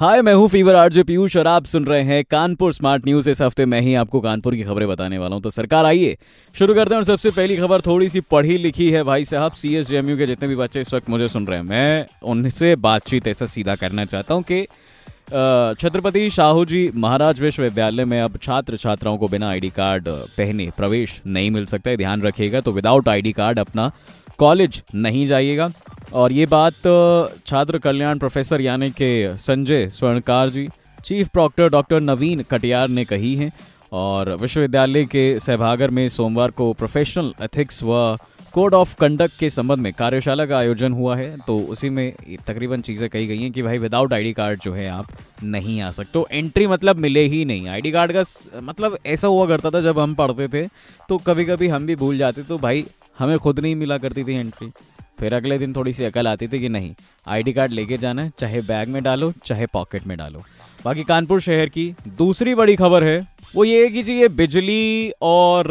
हाय मैं हूँ fever RJ Piyush और आप सुन रहे हैं कानपुर स्मार्ट न्यूज़ इस हफ़्ते मैं ही आपको कानपुर की खबरें बताने वाला हूँ। तो सरकार आइए, शुरू करते हैं और सबसे पहली खबर थोड़ी सी पढ़ी लिखी है भाई साहब। सी एस के जितने भी बच्चे इस वक्त मुझे सुन रहे हैं, मैं उनसे बातचीत ऐसा सीधा करना चाहता हूँ कि छत्रपति शाहू जी महाराज विश्वविद्यालय में अब छात्र छात्राओं को बिना आईडी कार्ड पहने प्रवेश नहीं मिल सकता है। ध्यान रखिएगा तो विदाउट आईडी कार्ड अपना कॉलेज नहीं जाइएगा। और ये बात छात्र कल्याण प्रोफेसर यानी कि Sanjay Swarnkar ji, chief proctor doctor Naveen Katiyar ने कही है। और विश्वविद्यालय के सहभागर में सोमवार को प्रोफेशनल एथिक्स व कोड ऑफ़ कंडक्ट के संबंध में कार्यशाला का आयोजन हुआ है। तो उसी में तकरीबन चीज़ें कही गई हैं कि भाई विदाउट आईडी कार्ड जो है आप नहीं आ सकते। तो एंट्री मतलब मिले ही नहीं। आईडी कार्ड का मतलब ऐसा हुआ करता था जब हम पढ़ते थे तो कभी कभी हम भी भूल जाते। तो भाई, हमें खुद नहीं मिला करती थी एंट्री फिर अगले दिन थोड़ी सी अकल आती थी कि नहीं आईडी कार्ड लेके जाना है, चाहे बैग में डालो, चाहे पॉकेट में डालो। बाकी कानपुर शहर की दूसरी बड़ी खबर है, वो ये है कि जी ये बिजली और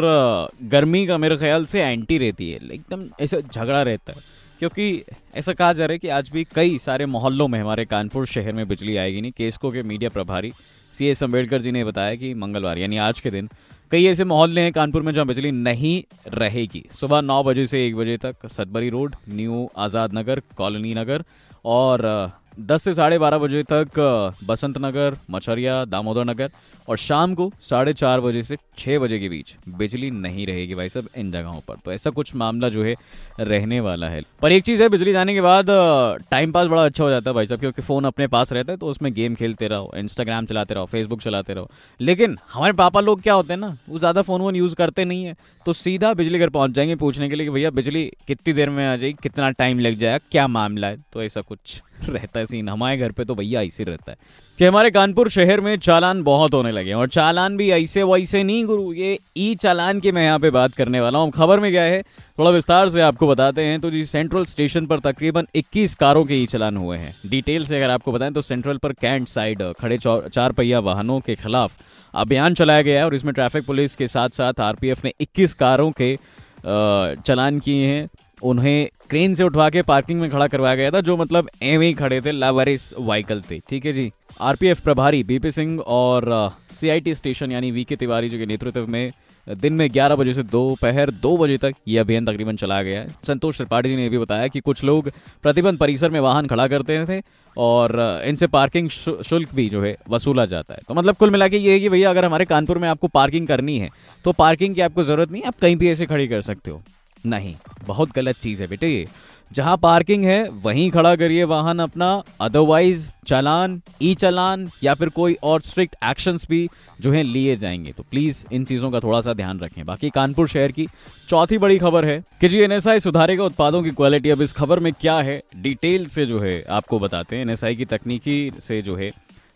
गर्मी का मेरे ख्याल से एंटी रहती है, एकदम ऐसा झगड़ा रहता है। क्योंकि ऐसा कहा जा रहा है कि आज भी कई सारे मोहल्लों में हमारे कानपुर शहर में बिजली आएगी नहीं, केसको के मीडिया प्रभारी, सी एस अंबेडकर जी ने बताया कि मंगलवार, यानी आज के दिन कई ऐसे मोहल्ले हैं कानपुर में जहाँ बिजली नहीं रहेगी। सुबह नौ बजे से एक बजे तक Satbari road, new Azad Nagar, colony Nagar और अ, दस से साढ़े बारह बजे तक बसंत नगर मछरिया दामोदर नगर और शाम को साढ़े चार बजे से छः बजे के बीच बिजली नहीं रहेगी भाई साहब इन जगहों पर। तो ऐसा कुछ मामला जो है रहने वाला है। पर एक चीज़ है बिजली जाने के बाद टाइम पास बड़ा अच्छा हो जाता है भाई साहब क्योंकि फ़ोन अपने पास रहता है तो उसमें गेम खेलते रहो इंस्टाग्राम चलाते रहो फेसबुक चलाते रहो। लेकिन हमारे पापा लोग क्या होते हैं ना वो ज़्यादा फ़ोन वोन यूज़ करते नहीं है तो सीधा बिजली घर पहुँच जाएँगे पूछने के लिए कि भैया बिजली कितनी देर में आ जाएगी कितना टाइम लग जाएगा क्या मामला है? तो ऐसा कुछ। रहता है सीन हमारे घर पे तो भैया ऐसे रहता है। कि हमारे कानपुर शहर में चालान बहुत होने लगे और चालान भी ऐसे वैसे नहीं, गुरु। ये ई चालान की मैं यहाँ पे बात करने वाला हूँ। खबर में क्या है? थोड़ा विस्तार से आपको बताते हैं। तो जी सेंट्रल स्टेशन पर तकरीबन 21 कारों के ई चालान हुए हैं। डिटेल से अगर आपको बताएँ तो सेंट्रल पर कैंट साइड खड़े चार पहिया वाहनों के खिलाफ अभियान चलाया गया है और इसमें ट्रैफ़िक पुलिस के साथ साथ आरपीएफ ने 21 कारों के चालान किए हैं। उन्हें क्रेन से उठवा के पार्किंग में खड़ा करवाया गया था, जो मतलब एवं ही खड़े थे लावारिस व्हीकल थे। ठीक है जी? आरपीएफ प्रभारी बीपी सिंह और सीआईटी स्टेशन यानी वी के तिवारी जी के नेतृत्व में दिन में 11 बजे से दोपहर दो दो बजे तक ये अभियान तकरीबन चलाया गया है। संतोष त्रिपाठी जी ने भी बताया कि कुछ लोग प्रतिबंध परिसर में वाहन खड़ा करते थे और इनसे पार्किंग शुल्क भी जो है वसूला जाता है। तो मतलब कुल मिला के ये है कि भैया, अगर हमारे कानपुर में आपको पार्किंग करनी है तो पार्किंग की आपको ज़रूरत नहीं आप कहीं भी ऐसे खड़ी कर सकते हो। नहीं। बहुत गलत चीज़ है बेटे जहाँ पार्किंग है, वहीं खड़ा करिए वाहन अपना। अदरवाइज़ चालान ई चालान या फिर कोई और स्ट्रिक्ट एक्शंस भी जो है लिए जाएँगे। तो प्लीज़ इन चीज़ों का थोड़ा सा ध्यान रखें। बाकी कानपुर शहर की चौथी बड़ी खबर है कि जी एनएसआई सुधारेगा उत्पादों की क्वालिटी अब इस खबर में क्या है? डिटेल से जो है आपको बताते हैं। एनएसआई की तकनीकी से जो है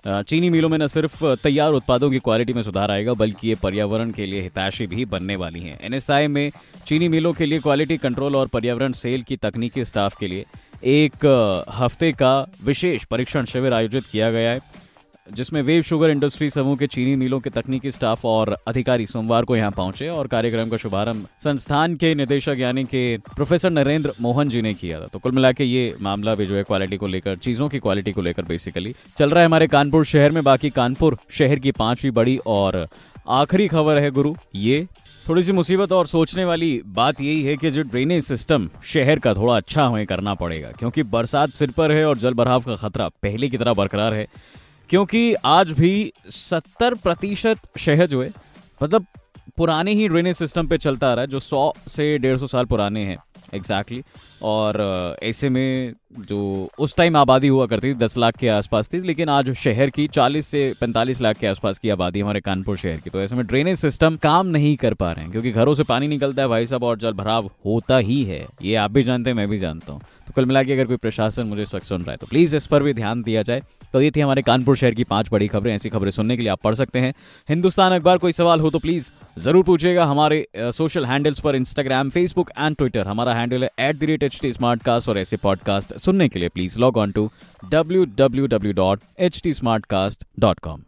चीनी मिलों में न सिर्फ़ तैयार उत्पादों की क्वालिटी में सुधार आएगा, बल्कि ये पर्यावरण के लिए हिताशी भी बनने वाली हैं। एनएसआई में चीनी मिलों के लिए क्वालिटी कंट्रोल और पर्यावरण सेल की तकनीकी स्टाफ के लिए एक हफ़्ते का विशेष परीक्षण शिविर आयोजित किया गया है। जिसमें वेव शुगर इंडस्ट्री समूह के चीनी मिलों के तकनीकी स्टाफ और अधिकारी सोमवार को यहाँ पहुँचे और कार्यक्रम का शुभारंभ संस्थान के निदेशक यानी के प्रोफेसर नरेंद्र मोहन जी ने किया था। तो कुल मिला ये मामला भी जो है क्वालिटी को लेकर, चीज़ों की क्वालिटी को लेकर बेसिकली चल रहा है हमारे कानपुर शहर में। बाकी कानपुर शहर की पांचवी बड़ी और आखिरी खबर है गुरु, ये थोड़ी सी मुसीबत और सोचने वाली बात यही है कि जो ड्रेनेज सिस्टम शहर का थोड़ा अच्छा हमें करना पड़ेगा, क्योंकि बरसात सिर पर है और जल भराव का खतरा पहले की तरह बरकरार है। क्योंकि आज भी 70 प्रतिशत शहर जो है मतलब पुराने ही ड्रेनेज सिस्टम पे चलता आ रहा है, जो 100 से 150 साल पुराने हैं एग्जैक्टली exactly. और ऐसे में जो उस टाइम आबादी हुआ करती थी 10 लाख के आसपास थी, लेकिन आज शहर की 40 से 45 लाख के आसपास की आबादी हमारे कानपुर शहर की। तो ऐसे में ड्रेनेज सिस्टम काम नहीं कर पा रहे हैं, क्योंकि घरों से पानी निकलता है, भाई साहब, और जल भराव होता ही है। ये आप भी जानते हैं, मैं भी जानता हूँ। तो कुल मिला के अगर कोई प्रशासन मुझे इस वक्त सुन रहा है तो प्लीज़ इस पर भी ध्यान दिया जाए। तो ये थी हमारे कानपुर शहर की पाँच बड़ी खबरें ऐसी खबरें सुनने के लिए आप पढ़ सकते हैं। हिंदुस्तान अखबार कोई सवाल हो तो प्लीज़ ज़रूर पूछिएगा हमारे सोशल हैंडल्स पर इंस्टाग्राम फेसबुक एंड ट्विटर हमारा हैंडल है at the rate H T और ऐसे पॉडकास्ट सुनने के लिए please log on to W W W dot H T smart cast dot com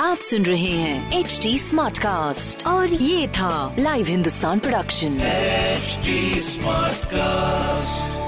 आप सुन रहे हैं एच टी स्मार्ट कास्ट और ये था live Hindustan production HD Smartcast.